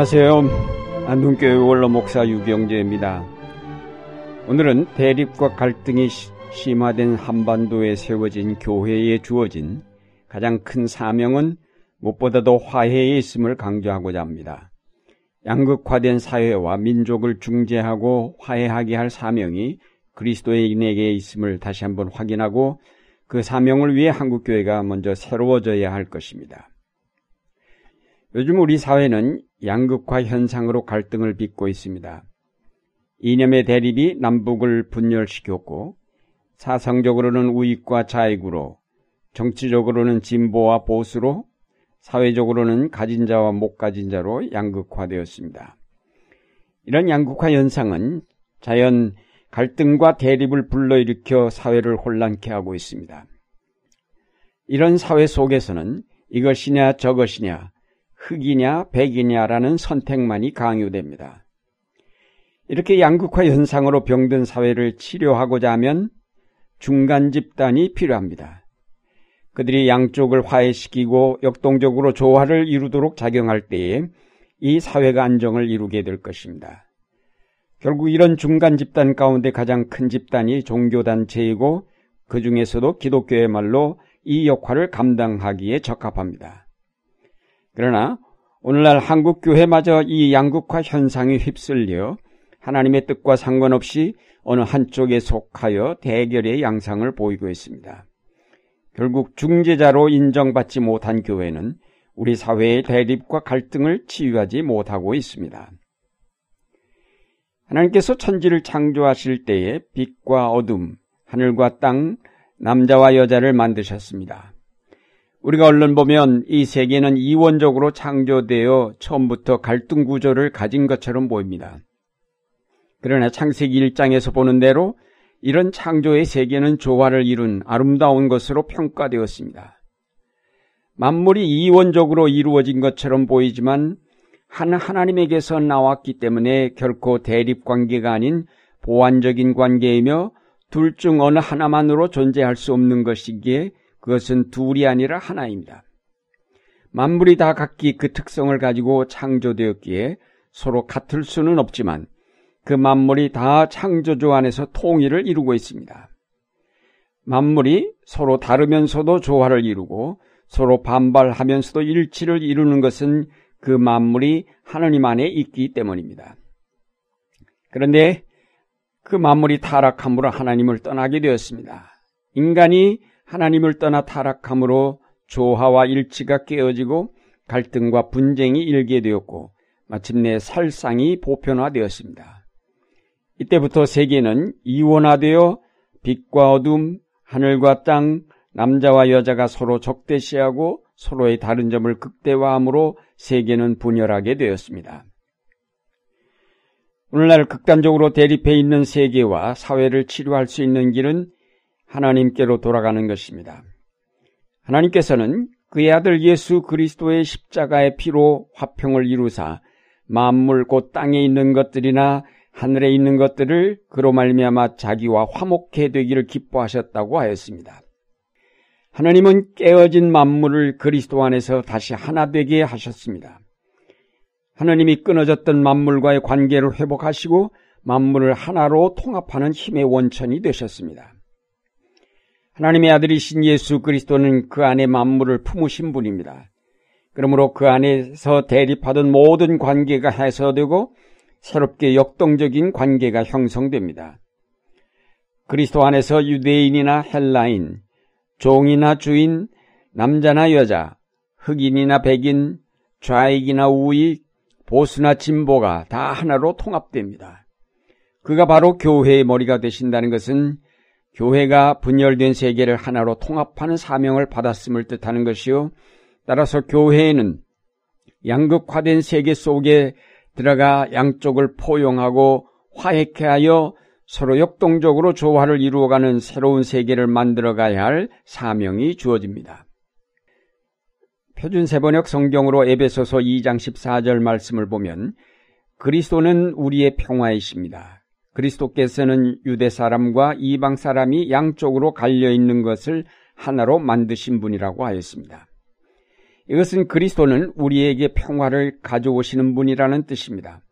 안녕하세요. 안동교회 원로 목사 유경재입니다. 오늘은 대립과 갈등이 심화된 한반도에 세워진 교회에 주어진 가장 큰 사명은 무엇보다도 화해에 있음을 강조하고자 합니다. 양극화된 사회와 민족을 중재하고 화해하게 할 사명이 그리스도인에게 있음을 다시 한번 확인하고 그 사명을 위해 한국교회가 먼저 새로워져야 할 것입니다. 요즘 우리 사회는 양극화 현상으로 갈등을 빚고 있습니다. 이념의 대립이 남북을 분열시켰고 사상적으로는 우익과 좌익으로 정치적으로는 진보와 보수로 사회적으로는 가진 자와 못 가진 자로 양극화되었습니다. 이런 양극화 현상은 자연 갈등과 대립을 불러일으켜 사회를 혼란케 하고 있습니다. 이런 사회 속에서는 이것이냐 저것이냐 흑이냐 백이냐라는 선택만이 강요됩니다. 이렇게 양극화 현상으로 병든 사회를 치료하고자 하면 중간 집단이 필요합니다. 그들이 양쪽을 화해시키고 역동적으로 조화를 이루도록 작용할 때에 이 사회가 안정을 이루게 될 것입니다. 결국 이런 중간 집단 가운데 가장 큰 집단이 종교단체이고 그 중에서도 기독교의 말로 이 역할을 감당하기에 적합합니다. 그러나 오늘날 한국 교회마저 이 양극화 현상에 휩쓸려 하나님의 뜻과 상관없이 어느 한쪽에 속하여 대결의 양상을 보이고 있습니다. 결국 중재자로 인정받지 못한 교회는 우리 사회의 대립과 갈등을 치유하지 못하고 있습니다. 하나님께서 천지를 창조하실 때에 빛과 어둠, 하늘과 땅, 남자와 여자를 만드셨습니다. 우리가 얼른 보면 이 세계는 이원적으로 창조되어 처음부터 갈등 구조를 가진 것처럼 보입니다. 그러나 창세기 1장에서 보는 대로 이런 창조의 세계는 조화를 이룬 아름다운 것으로 평가되었습니다. 만물이 이원적으로 이루어진 것처럼 보이지만 한 하나님에게서 나왔기 때문에 결코 대립 관계가 아닌 보완적인 관계이며 둘 중 어느 하나만으로 존재할 수 없는 것이기에 그것은 둘이 아니라 하나입니다. 만물이 다 각기 그 특성을 가지고 창조되었기에 서로 같을 수는 없지만 그 만물이 다 창조주 안에서 통일을 이루고 있습니다. 만물이 서로 다르면서도 조화를 이루고 서로 반발하면서도 일치를 이루는 것은 그 만물이 하나님 안에 있기 때문입니다. 그런데 그 만물이 타락함으로 하나님을 떠나게 되었습니다. 인간이 하나님을 떠나 타락함으로 조화와 일치가 깨어지고 갈등과 분쟁이 일게 되었고 마침내 살상이 보편화되었습니다. 이때부터 세계는 이원화되어 빛과 어둠, 하늘과 땅, 남자와 여자가 서로 적대시하고 서로의 다른 점을 극대화함으로 세계는 분열하게 되었습니다. 오늘날 극단적으로 대립해 있는 세계와 사회를 치료할 수 있는 길은 하나님께로 돌아가는 것입니다. 하나님께서는 그의 아들 예수 그리스도의 십자가의 피로 화평을 이루사 만물 곧 땅에 있는 것들이나 하늘에 있는 것들을 그로 말미암아 자기와 화목해 되기를 기뻐하셨다고 하였습니다. 하나님은 깨어진 만물을 그리스도 안에서 다시 하나 되게 하셨습니다. 하나님이 끊어졌던 만물과의 관계를 회복하시고 만물을 하나로 통합하는 힘의 원천이 되셨습니다. 하나님의 아들이신 예수 그리스도는 그 안에 만물을 품으신 분입니다. 그러므로 그 안에서 대립하던 모든 관계가 해소되고 새롭게 역동적인 관계가 형성됩니다. 그리스도 안에서 유대인이나 헬라인, 종이나 주인, 남자나 여자, 흑인이나 백인, 좌익이나 우익, 보수나 진보가 다 하나로 통합됩니다. 그가 바로 교회의 머리가 되신다는 것은 교회가 분열된 세계를 하나로 통합하는 사명을 받았음을 뜻하는 것이요. 따라서 교회에는 양극화된 세계 속에 들어가 양쪽을 포용하고 화해케 하여 서로 역동적으로 조화를 이루어가는 새로운 세계를 만들어가야 할 사명이 주어집니다. 표준 세번역 성경으로 에베소서 2장 14절 말씀을 보면 그리스도는 우리의 평화이십니다. 그리스도께서는 유대 사람과 이방 사람이 양쪽으로 갈려 있는 것을 하나로 만드신 분이라고 하였습니다. 이것은 그리스도는 우리에게 평화를 가져오시는 분이라는 뜻입니다.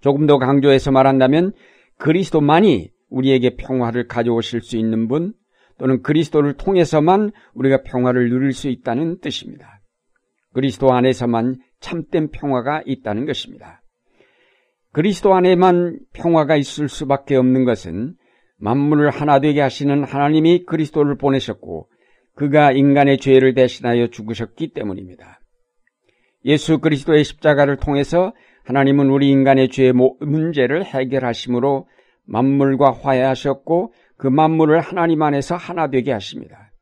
조금 더 강조해서 말한다면 그리스도만이 우리에게 평화를 가져오실 수 있는 분 또는 그리스도를 통해서만 우리가 평화를 누릴 수 있다는 뜻입니다. 그리스도 안에서만 참된 평화가 있다는 것입니다. 그리스도 안에만 평화가 있을 수밖에 없는 것은 만물을 하나 되게 하시는 하나님이 그리스도를 보내셨고 그가 인간의 죄를 대신하여 죽으셨기 때문입니다. 예수 그리스도의 십자가를 통해서 하나님은 우리 인간의 죄 문제를 해결하심으로 만물과 화해하셨고 그 만물을 하나님 안에서 하나 되게 하십니다.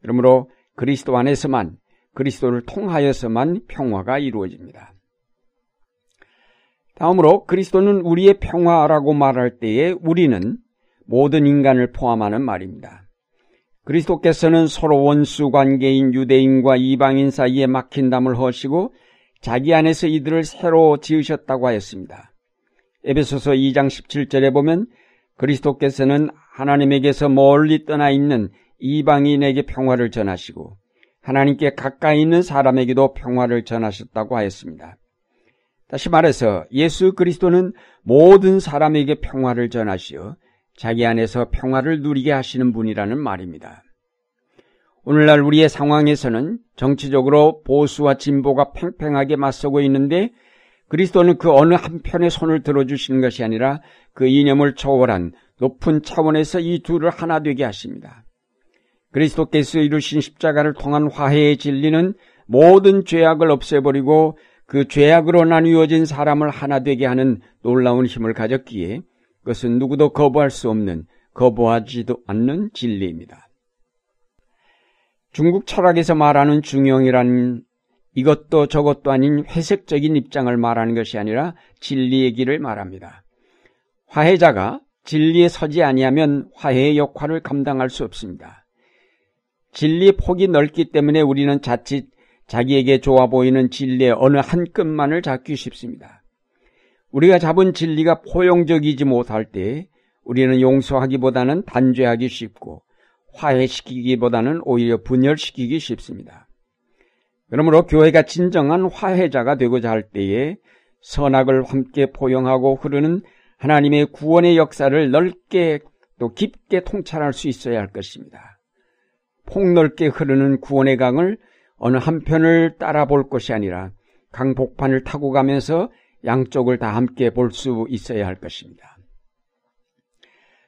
그러므로 그리스도 안에서만 그리스도를 통하여서만 평화가 이루어집니다. 다음으로 그리스도는 우리의 평화라고 말할 때에 우리는 모든 인간을 포함하는 말입니다. 그리스도께서는 서로 원수 관계인 유대인과 이방인 사이에 막힌 담을 허시고 자기 안에서 이들을 새로 지으셨다고 하였습니다. 에베소서 2장 17절에 보면 그리스도께서는 하나님에게서 멀리 떠나 있는 이방인에게 평화를 전하시고 하나님께 가까이 있는 사람에게도 평화를 전하셨다고 하였습니다. 다시 말해서 예수 그리스도는 모든 사람에게 평화를 전하시어 자기 안에서 평화를 누리게 하시는 분이라는 말입니다. 오늘날 우리의 상황에서는 정치적으로 보수와 진보가 팽팽하게 맞서고 있는데 그리스도는 그 어느 한편의 손을 들어주시는 것이 아니라 그 이념을 초월한 높은 차원에서 이 둘을 하나 되게 하십니다. 그리스도께서 이루신 십자가를 통한 화해의 진리는 모든 죄악을 없애버리고 그 죄악으로 나뉘어진 사람을 하나 되게 하는 놀라운 힘을 가졌기에 그것은 누구도 거부할 수 없는 거부하지도 않는 진리입니다. 중국 철학에서 말하는 중용이란 이것도 저것도 아닌 회색적인 입장을 말하는 것이 아니라 진리의 길을 말합니다. 화해자가 진리에 서지 아니하면 화해의 역할을 감당할 수 없습니다. 진리의 폭이 넓기 때문에 우리는 자칫 자기에게 좋아 보이는 진리의 어느 한 끈만을 잡기 쉽습니다. 우리가 잡은 진리가 포용적이지 못할 때 우리는 용서하기보다는 단죄하기 쉽고 화해시키기보다는 오히려 분열시키기 쉽습니다. 그러므로 교회가 진정한 화해자가 되고자 할 때에 선악을 함께 포용하고 흐르는 하나님의 구원의 역사를 넓게 또 깊게 통찰할 수 있어야 할 것입니다. 폭넓게 흐르는 구원의 강을 어느 한편을 따라 볼 것이 아니라 강복판을 타고 가면서 양쪽을 다 함께 볼 수 있어야 할 것입니다.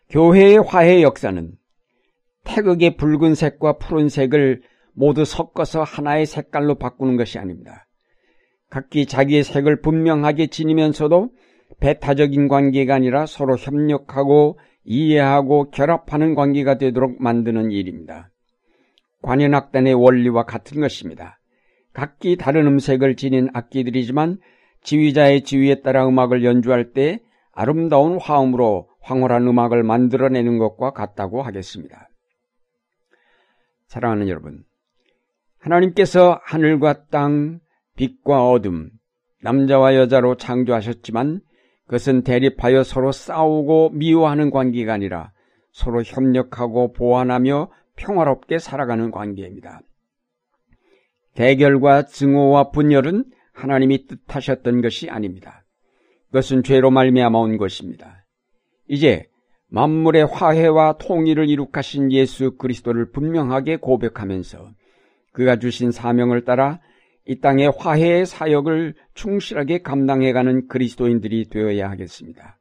교회의 화해 역사는 태극의 붉은색과 푸른색을 모두 섞어서 하나의 색깔로 바꾸는 것이 아닙니다. 각기 자기의 색을 분명하게 지니면서도 배타적인 관계가 아니라 서로 협력하고 이해하고 결합하는 관계가 되도록 만드는 일입니다. 관현악단의 원리와 같은 것입니다. 각기 다른 음색을 지닌 악기들이지만 지휘자의 지휘에 따라 음악을 연주할 때 아름다운 화음으로 황홀한 음악을 만들어내는 것과 같다고 하겠습니다. 사랑하는 여러분, 하나님께서 하늘과 땅, 빛과 어둠, 남자와 여자로 창조하셨지만 그것은 대립하여 서로 싸우고 미워하는 관계가 아니라 서로 협력하고 보완하며 평화롭게 살아가는 관계입니다. 대결과 증오와 분열은 하나님이 뜻하셨던 것이 아닙니다. 그것은 죄로 말미암아 온 것입니다. 이제 만물의 화해와 통일을 이룩하신 예수 그리스도를 분명하게 고백하면서 그가 주신 사명을 따라 이 땅의 화해의 사역을 충실하게 감당해가는 그리스도인들이 되어야 하겠습니다.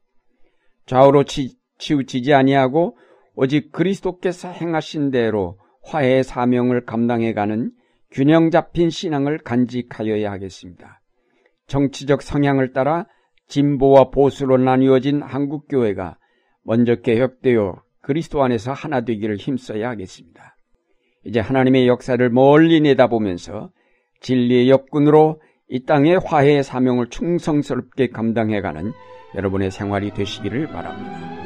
좌우로 치, 치우치지 아니하고 오직 그리스도께서 행하신 대로 화해의 사명을 감당해가는 균형 잡힌 신앙을 간직하여야 하겠습니다. 정치적 성향을 따라 진보와 보수로 나뉘어진 한국교회가 먼저 개혁되어 그리스도 안에서 하나 되기를 힘써야 하겠습니다. 이제 하나님의 역사를 멀리 내다보면서 진리의 역군으로 이 땅의 화해의 사명을 충성스럽게 감당해가는 여러분의 생활이 되시기를 바랍니다.